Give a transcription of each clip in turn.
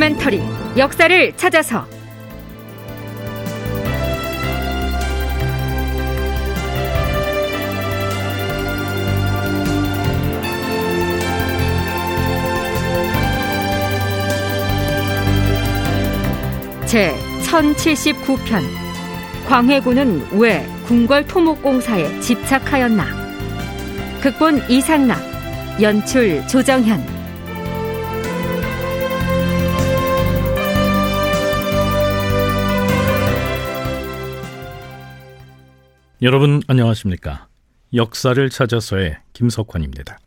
다큐멘터리 역사를 찾아서. 제 1079편. 광해군은 왜 궁궐 토목공사에 집착하였나. 극본 이상락 연출 조정현 여러분 안녕하십니까? 역사를 찾아서의 김석환입니다.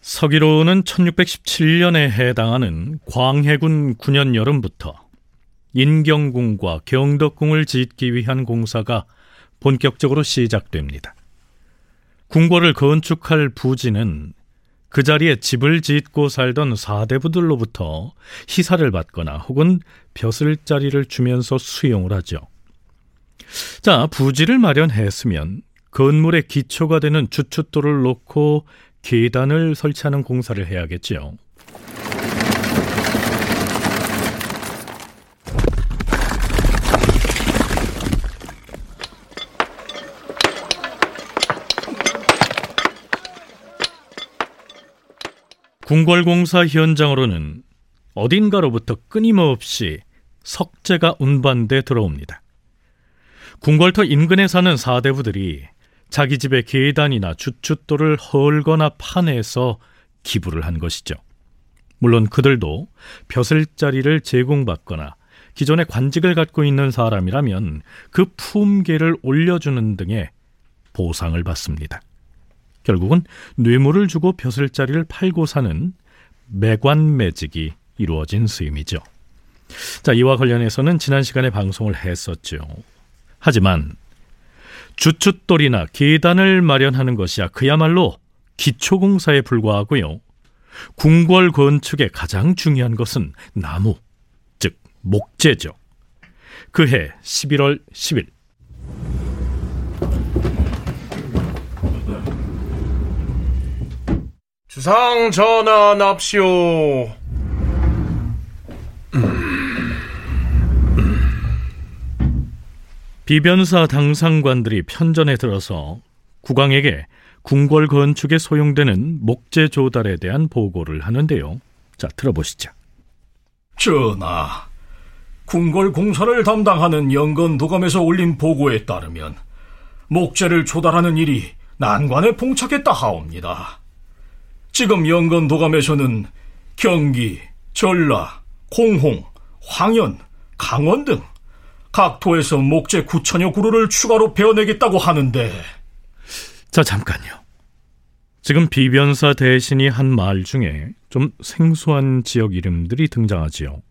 서기로는 1617년에 해당하는 광해군 9년 여름부터 인경궁과 경덕궁을 짓기 위한 공사가 본격적으로 시작됩니다. 궁궐을 건축할 부지는 그 자리에 집을 짓고 살던 사대부들로부터 희사를 받거나 혹은 벼슬자리를 주면서 수용을 하죠. 자, 부지를 마련했으면 건물의 기초가 되는 주춧돌을 놓고 계단을 설치하는 공사를 해야겠지요. 궁궐공사 현장으로는 어딘가로부터 끊임없이 석재가 운반돼 들어옵니다. 궁궐터 인근에 사는 사대부들이 자기 집의 계단이나 주춧돌을 헐거나 파내서 기부를 한 것이죠. 물론 그들도 벼슬 자리를 제공받거나 기존의 관직을 갖고 있는 사람이라면 그 품계를 올려주는 등의 보상을 받습니다. 결국은 뇌물을 주고 벼슬 자리를 팔고 사는 매관매직이 이루어진 셈이죠. 자, 이와 관련해서는 지난 시간에 방송을 했었죠. 하지만 주춧돌이나 계단을 마련하는 것이야 그야말로 기초공사에 불과하고요. 궁궐 건축의 가장 중요한 것은 나무, 즉 목재죠. 그해 11월 10일 주상 전하 납시오. 비변사 당상관들이 편전에 들어서 국왕에게 궁궐 건축에 소용되는 목재 조달에 대한 보고를 하는데요. 자, 들어보시죠. 전하, 궁궐 공사를 담당하는 영건 도감에서 올린 보고에 따르면 목재를 조달하는 일이 난관에 봉착했다 하옵니다. 지금 영건 도감에서는 경기, 전라, 공홍, 황현, 강원 등 각 도에서 목재 9천여 그루를 추가로 베어내겠다고 하는데. 자 잠깐요. 지금 비변사 대신이 한 말 중에 좀 생소한 지역 이름들이 등장하지요.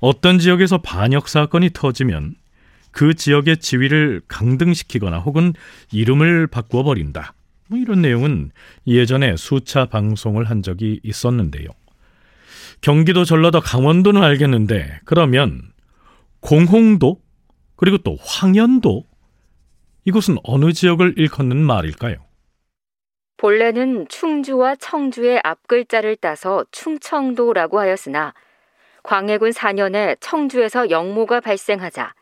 어떤 지역에서 반역 사건이 터지면 그 지역의 지위를 강등시키거나 혹은 이름을 바꾸어 버린다. 뭐 이런 내용은 예전에 수차 방송을 한 적이 있었는데요. 경기도 전라도 강원도는 알겠는데 그러면 공홍도 그리고 또 황현도 이곳은 어느 지역을 일컫는 말일까요? 본래는 충주와 청주의 앞글자를 따서 충청도라고 하였으나 광해군 4년에 청주에서 영모가 발생하자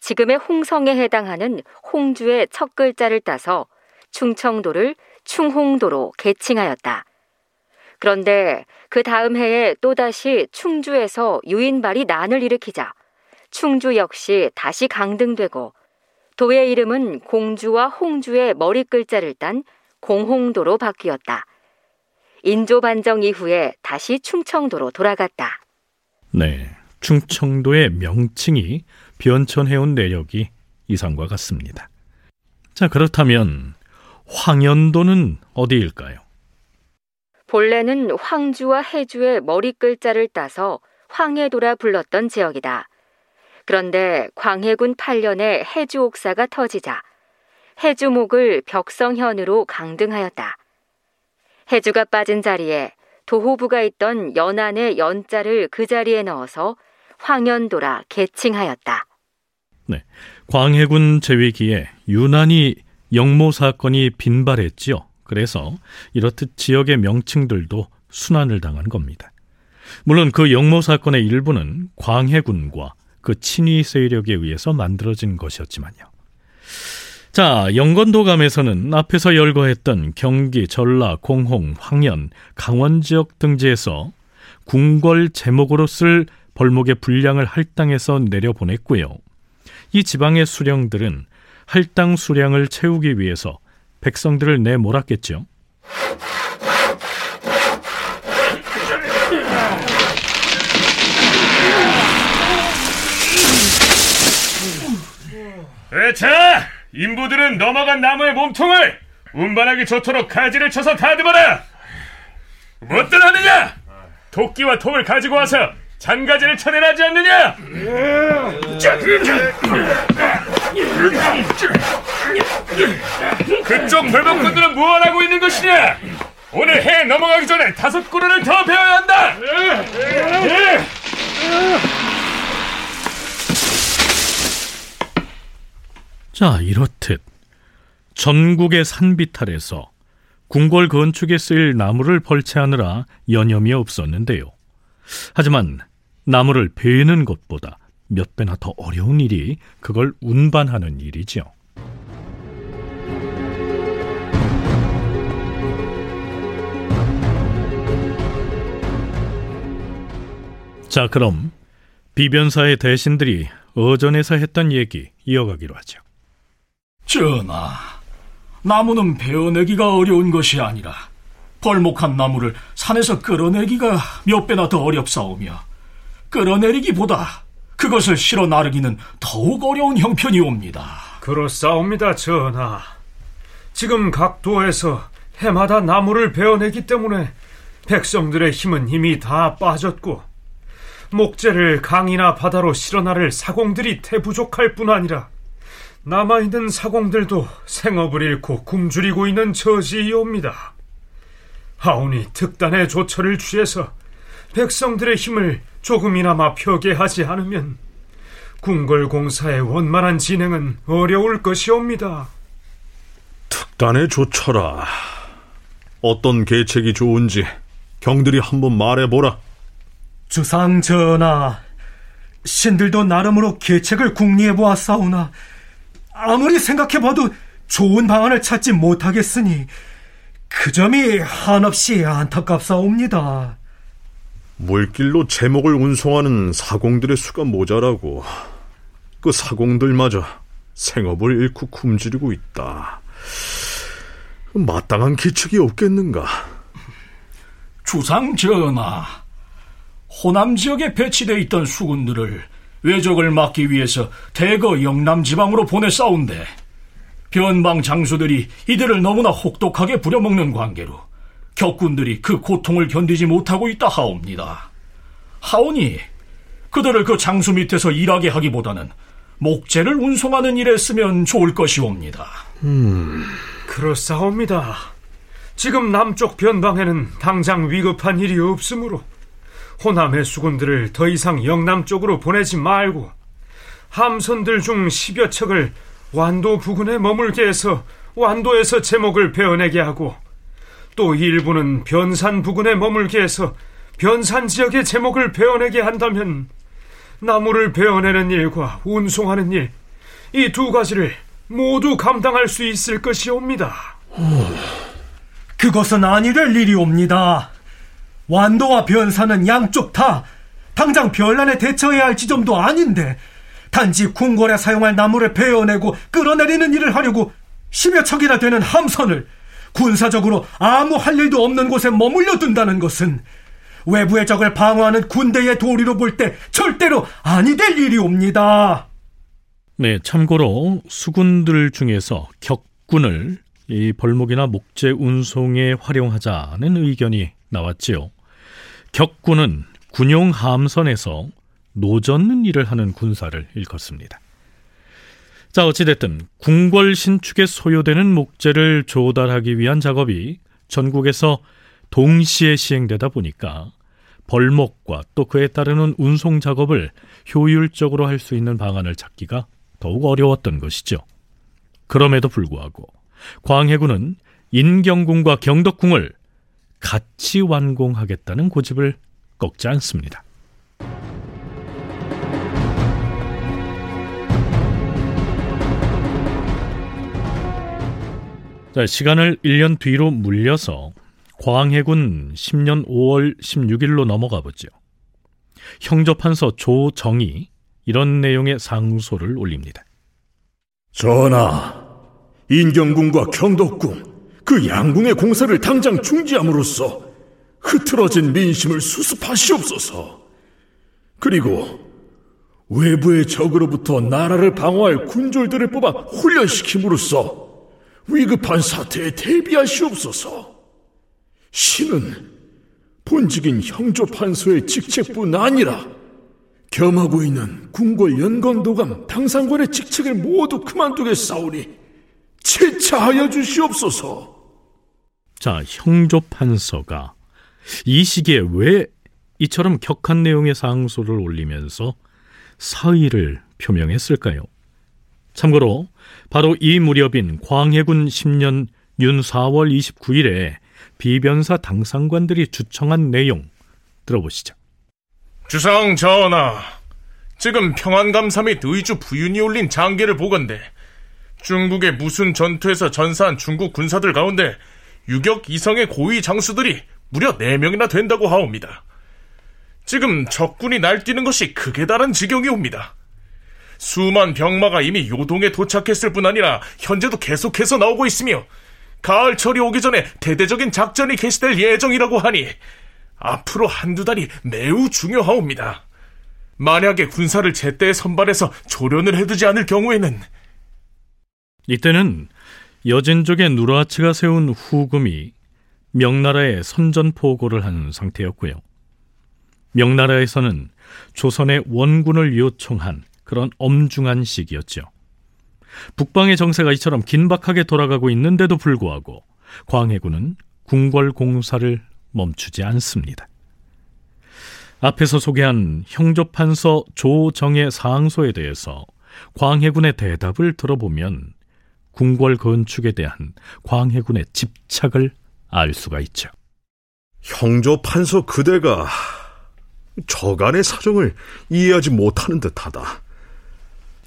지금의 홍성에 해당하는 홍주의 첫 글자를 따서 충청도를 충홍도로 개칭하였다. 그런데 그 다음 해에 또다시 충주에서 유인발이 난을 일으키자 충주 역시 다시 강등되고 도의 이름은 공주와 홍주의 머리 글자를 딴 공홍도로 바뀌었다. 인조 반정 이후에 다시 충청도로 돌아갔다. 네, 충청도의 명칭이 변천해온 내력이 이상과 같습니다. 자, 그렇다면 황현도는 어디일까요? 본래는 황주와 해주의 머리 글자를 따서 황해도라 불렀던 지역이다. 그런데 광해군 8년에 해주 옥사가 터지자 해주목을 벽성현으로 강등하였다. 해주가 빠진 자리에 도호부가 있던 연안의 연자를 그 자리에 넣어서 황현도라 개칭하였다. 네, 광해군 제위기에 유난히 영모 사건이 빈발했지요. 그래서 이렇듯 지역의 명칭들도 순환을 당한 겁니다. 물론 그 영모 사건의 일부는 광해군과 그 친위 세력에 의해서 만들어진 것이었지만요. 자, 영건도감에서는 앞에서 열거했던 경기, 전라, 공홍, 황현, 강원 지역 등지에서 궁궐 제목으로 쓸 벌목의 분량을 할당해서 내려보냈고요. 이 지방의 수령들은 할당 수량을 채우기 위해서 백성들을 내몰았겠죠. 자, 인부들은 넘어간 나무의 몸통을 운반하기 좋도록 가지를 쳐서 다듬어라. 뭐들 하느냐? 도끼와 통을 가지고 와서 잔가지를 쳐내라지 않느냐? 그쪽 벌목꾼들은 무엇 하고 있는 것이냐? 오늘 해 넘어가기 전에 다섯 그루를 더 배워야 한다. 자, 이렇듯 전국의 산비탈에서 궁궐 건축에 쓰일 나무를 벌채하느라 여념이 없었는데요. 하지만 나무를 베는 것보다 몇 배나 더 어려운 일이 그걸 운반하는 일이죠. 자, 그럼 비변사의 대신들이 어전에서 했던 얘기 이어가기로 하죠. 전하, 나무는 베어내기가 어려운 것이 아니라 벌목한 나무를 산에서 끌어내기가 몇 배나 더 어렵사오며 끌어내리기보다 그것을 실어 나르기는 더욱 어려운 형편이옵니다. 그렇사옵니다, 전하. 지금 각 도에서 해마다 나무를 베어내기 때문에 백성들의 힘은 이미 다 빠졌고 목재를 강이나 바다로 실어 나를 사공들이 태부족할 뿐 아니라 남아있는 사공들도 생업을 잃고 굶주리고 있는 처지이옵니다. 하오니 특단의 조처를 취해서 백성들의 힘을 조금이나마 펴게 하지 않으면 궁궐 공사의 원만한 진행은 어려울 것이옵니다. 특단의 조처라. 어떤 계책이 좋은지 경들이 한번 말해보라. 주상 전하, 신들도 나름으로 계책을 궁리해 보았사오나 아무리 생각해봐도 좋은 방안을 찾지 못하겠으니 그 점이 한없이 안타깝사옵니다. 물길로 제목을 운송하는 사공들의 수가 모자라고 그 사공들마저 생업을 잃고 굶주리고 있다. 마땅한 기책이 없겠는가? 주상 전하, 호남 지역에 배치되어 있던 수군들을 외적을 막기 위해서 대거 영남 지방으로 보내 싸운데 변방 장수들이 이들을 너무나 혹독하게 부려먹는 관계로 격군들이 그 고통을 견디지 못하고 있다 하옵니다. 하오니 그들을 그 장수 밑에서 일하게 하기보다는 목재를 운송하는 일에 쓰면 좋을 것이옵니다. 음, 그렇사옵니다. 지금 남쪽 변방에는 당장 위급한 일이 없으므로 호남의 수군들을 더 이상 영남 쪽으로 보내지 말고 함선들 중 10여 척을 완도 부근에 머물게 해서 완도에서 제목을 베어내게 하고 또 일부는 변산 부근에 머물게 해서 변산 지역의 제목을 베어내게 한다면 나무를 베어내는 일과 운송하는 일, 이 두 가지를 모두 감당할 수 있을 것이옵니다. 그것은 아니 될 일이옵니다. 완도와 변사는 양쪽 다 당장 별난에 대처해야 할 지점도 아닌데 단지 궁궐에 사용할 나무를 베어내고 끌어내리는 일을 하려고 10여 척이나 되는 함선을 군사적으로 아무 할 일도 없는 곳에 머물려 둔다는 것은 외부의 적을 방어하는 군대의 도리로 볼 때 절대로 아니 될 일이옵니다. 네, 참고로 수군들 중에서 격군을 이 벌목이나 목재 운송에 활용하자는 의견이 나왔지요. 격군은 군용 함선에서 노젓는 일을 하는 군사를 일컫습니다. 자, 어찌됐든 궁궐 신축에 소요되는 목재를 조달하기 위한 작업이 전국에서 동시에 시행되다 보니까 벌목과 또 그에 따르는 운송 작업을 효율적으로 할 수 있는 방안을 찾기가 더욱 어려웠던 것이죠. 그럼에도 불구하고 광해군은 인경궁과 경덕궁을 같이 완공하겠다는 고집을 꺾지 않습니다. 자, 시간을 1년 뒤로 물려서 광해군 10년 5월 16일로 넘어가 보죠. 형조판서 조정이 이런 내용의 상소를 올립니다. 전하, 인경궁과 경덕궁, 그 양궁의 공사를 당장 중지함으로써 흐트러진 민심을 수습하시옵소서. 그리고 외부의 적으로부터 나라를 방어할 군졸들을 뽑아 훈련시킴으로써 위급한 사태에 대비하시옵소서. 신은 본직인 형조판서의 직책뿐 아니라 겸하고 있는 궁궐 연건도감 당상관의 직책을 모두 그만두겠사오니 채차하여 주시옵소서. 자, 형조판서가 이 시기에 왜 이처럼 격한 내용의 상소를 올리면서 사의를 표명했을까요? 참고로 바로 이 무렵인 광해군 10년 윤 4월 29일에 비변사 당상관들이 주청한 내용 들어보시죠. 주상 전하, 지금 평안감 사 및 의주 부윤이 올린 장계를 보건대 중국의 무슨 전투에서 전사한 중국 군사들 가운데 유격 이성의 고위 장수들이 무려 4명이나 된다고 하옵니다. 지금 적군이 날뛰는 것이 극에 달한 지경이 옵니다. 수만 병마가 이미 요동에 도착했을 뿐 아니라 현재도 계속해서 나오고 있으며 가을철이 오기 전에 대대적인 작전이 개시될 예정이라고 하니 앞으로 한두 달이 매우 중요하옵니다. 만약에 군사를 제때 선발해서 조련을 해두지 않을 경우에는 이때는 여진족의 누르하치가 세운 후금이 명나라에 선전포고를 한 상태였고요. 명나라에서는 조선의 원군을 요청한 그런 엄중한 시기였죠. 북방의 정세가 이처럼 긴박하게 돌아가고 있는데도 불구하고 광해군은 궁궐 공사를 멈추지 않습니다. 앞에서 소개한 형조판서 조정의 사항소에 대해서 광해군의 대답을 들어보면 궁궐 건축에 대한 광해군의 집착을 알 수가 있죠. 형조 판서 그대가 저간의 사정을 이해하지 못하는 듯하다.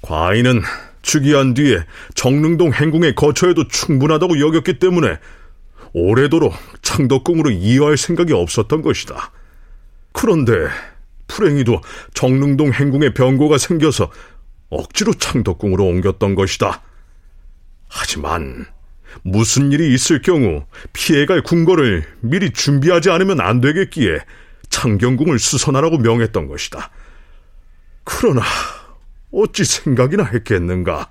과인은 즉위한 뒤에 정릉동 행궁에 거처해도 충분하다고 여겼기 때문에 오래도록 창덕궁으로 이어할 생각이 없었던 것이다. 그런데 불행히도 정릉동 행궁에 병고가 생겨서 억지로 창덕궁으로 옮겼던 것이다. 하지만 무슨 일이 있을 경우 피해갈 궁궐을 미리 준비하지 않으면 안 되겠기에 창경궁을 수선하라고 명했던 것이다. 그러나 어찌 생각이나 했겠는가?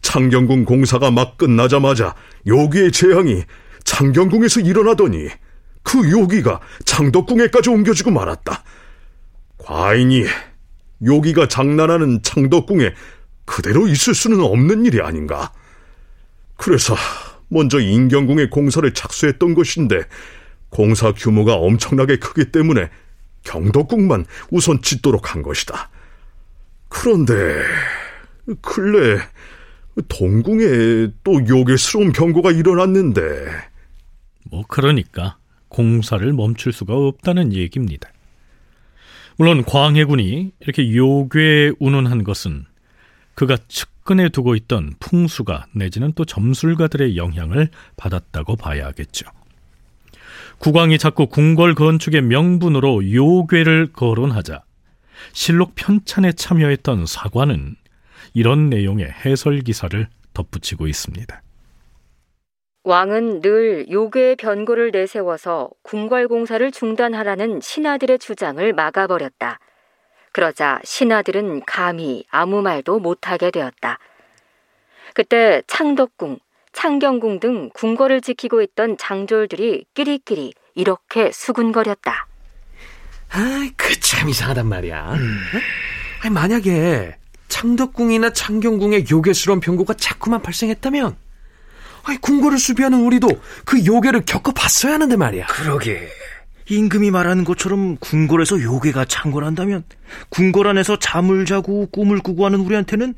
창경궁 공사가 막 끝나자마자 요기의 재앙이 창경궁에서 일어나더니 그 요기가 창덕궁에까지 옮겨지고 말았다. 과인이 요기가 장난하는 창덕궁에 그대로 있을 수는 없는 일이 아닌가? 그래서 먼저 인경궁의 공사를 착수했던 것인데 공사 규모가 엄청나게 크기 때문에 경덕궁만 우선 짓도록 한 것이다. 그런데 근래 동궁에 또 요괴스러운 경고가 일어났는데 뭐 그러니까 공사를 멈출 수가 없다는 얘기입니다. 물론 광해군이 이렇게 요괴에 운운한 것은 그가 측 근에 두고 있던 풍수가 내지는 또 점술가들의 영향을 받았다고 봐야 하겠죠. 국왕이 자꾸 궁궐 건축의 명분으로 요괴를 거론하자 실록 편찬에 참여했던 사관은 이런 내용의 해설 기사를 덧붙이고 있습니다. 왕은 늘 요괴의 변고를 내세워서 궁궐 공사를 중단하라는 신하들의 주장을 막아버렸다. 그러자 신하들은 감히 아무 말도 못하게 되었다. 그때 창덕궁, 창경궁 등 궁궐을 지키고 있던 장졸들이 끼리끼리 이렇게 수군거렸다. 아, 그 참 이상하단 말이야. 음. 아니, 만약에 창덕궁이나 창경궁의 요괴스러운 병고가 자꾸만 발생했다면, 아니, 궁궐을 수비하는 우리도 그 요괴를 겪어봤어야 하는데 말이야. 그러게. 임금이 말하는 것처럼 궁궐에서 요괴가 창궐한다면 궁궐 안에서 잠을 자고 꿈을 꾸고 하는 우리한테는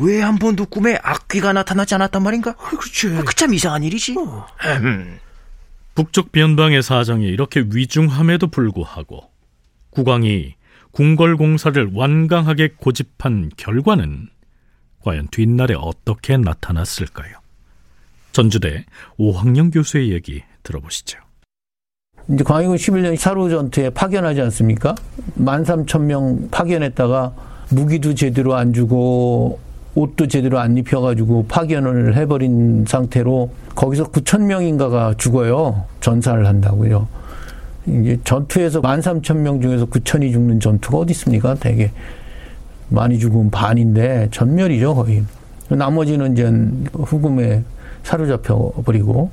왜 한 번도 꿈에 악귀가 나타나지 않았단 말인가? 아, 그렇지. 아, 그참 이상한 일이지. 어. 북쪽 변방의 사정이 이렇게 위중함에도 불구하고 국왕이 궁궐 공사를 완강하게 고집한 결과는 과연 뒷날에 어떻게 나타났을까요? 전주대 오학영 교수의 얘기 들어보시죠. 이제 광해군 11년 사루 전투에 파견하지 않습니까? 13,000명 파견했다가 무기도 제대로 안 주고 옷도 제대로 안 입혀가지고 파견을 해버린 상태로 거기서 9천 명인가가 죽어요. 전사를 한다고요. 이제 전투에서 13,000명 중에서 9천이 죽는 전투가 어디 있습니까? 되게 많이 죽으면 반인데 전멸이죠 거의. 나머지는 이제 후금에 사로잡혀 버리고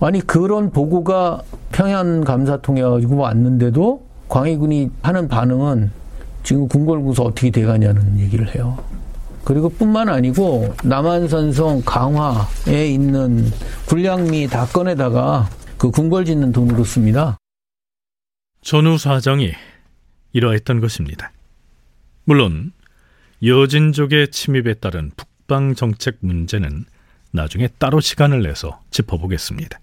아니 그런 보고가 평양 감사통에 가지고 왔는데도 광해군이 하는 반응은 지금 궁궐구서 어떻게 돼가냐는 얘기를 해요. 그리고 뿐만 아니고 남한산성 강화에 있는 군량미 다 꺼내다가 그 궁궐 짓는 돈으로 씁니다. 전후 사정이 이러했던 것입니다. 물론 여진족의 침입에 따른 북방 정책 문제는 나중에 따로 시간을 내서 짚어보겠습니다.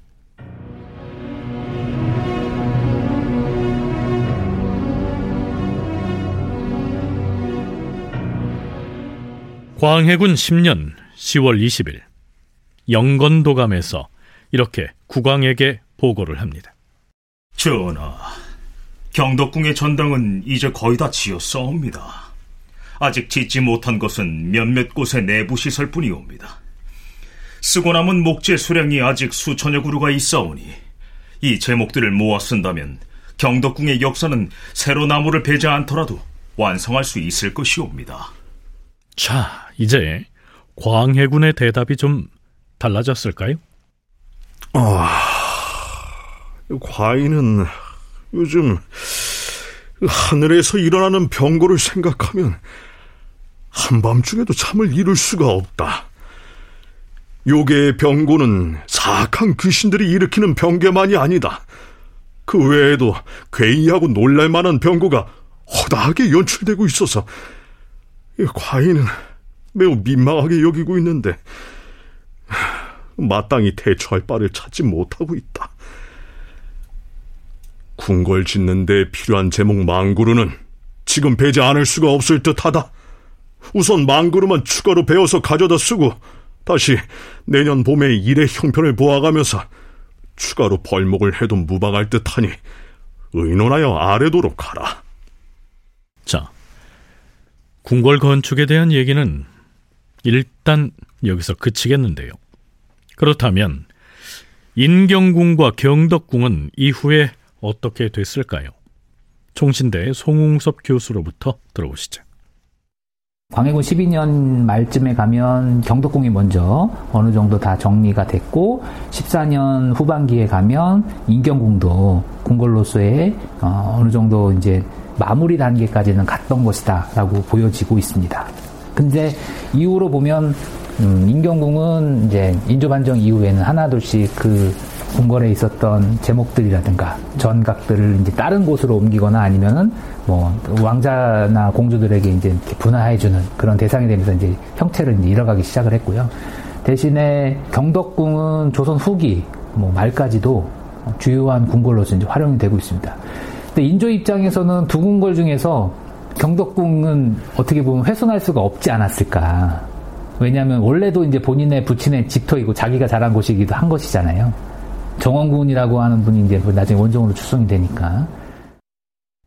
광해군 10년 10월 20일 영건도감에서 이렇게 국왕에게 보고를 합니다. 전하, 경덕궁의 전당은 이제 거의 다 지었사옵니다. 아직 짓지 못한 것은 몇몇 곳의 내부 시설 뿐이옵니다. 쓰고 남은 목재 수량이 아직 수천여 그루가 있사오니 이 제목들을 모아 쓴다면 경덕궁의 역사는 새로 나무를 베지 않더라도 완성할 수 있을 것이옵니다. 자, 이제 광해군의 대답이 좀 달라졌을까요? 아, 과인은 요즘 하늘에서 일어나는 병고를 생각하면 한밤중에도 잠을 이룰 수가 없다. 요괴의 병고는 사악한 귀신들이 일으키는 병괴만이 아니다. 그 외에도 괴이하고 놀랄만한 병고가 허다하게 연출되고 있어서 과인은 매우 민망하게 여기고 있는데 마땅히 대처할 바를 찾지 못하고 있다. 궁궐 짓는 데 필요한 제목 망구르는 지금 배지 않을 수가 없을 듯하다. 우선 망구르만 추가로 배워서 가져다 쓰고 다시 내년 봄에 일의 형편을 보아가면서 추가로 벌목을 해도 무방할 듯하니 의논하여 아래도록 하라. 자, 궁궐 건축에 대한 얘기는 일단 여기서 그치겠는데요. 그렇다면 인경궁과 경덕궁은 이후에 어떻게 됐을까요? 총신대 송웅섭 교수로부터 들어보시죠. 광해군 12년 말쯤에 가면 경덕궁이 먼저 어느 정도 다 정리가 됐고 14년 후반기에 가면 인경궁도 궁궐로서의 어, 느 정도 이제 마무리 단계까지는 갔던 것이다라고 보여지고 있습니다. 근데 이후로 보면 음, 인경궁은 이제 인조반정 이후에는 하나둘씩 그 궁궐에 있었던 제목들이라든가 전각들을 이제 다른 곳으로 옮기거나 아니면은 뭐 왕자나 공주들에게 이제 분화해주는 그런 대상이 되면서 이제 형태를 이제 잃어가기 시작을 했고요. 대신에 경덕궁은 조선 후기 뭐 말까지도 주요한 궁궐로서 이제 활용이 되고 있습니다. 근데 인조 입장에서는 두 궁궐 중에서 경덕궁은 어떻게 보면 훼손할 수가 없지 않았을까. 왜냐하면 원래도 이제 본인의 부친의 집터이고 자기가 자란 곳이기도 한 것이잖아요. 정원군이라고 하는 분이 이제 나중에 원종으로 추송이 되니까.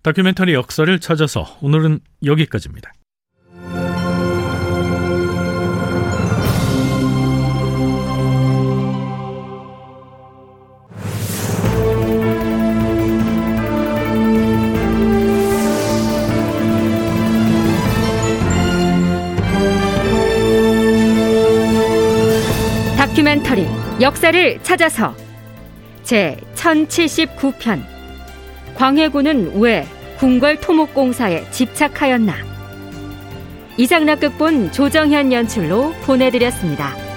다큐멘터리 역사를 찾아서 오늘은 여기까지입니다. 다큐멘터리 역사를 찾아서 제 1079편 광해군은 왜 궁궐 토목공사에 집착하였나 이상락극본 조정현 연출로 보내드렸습니다.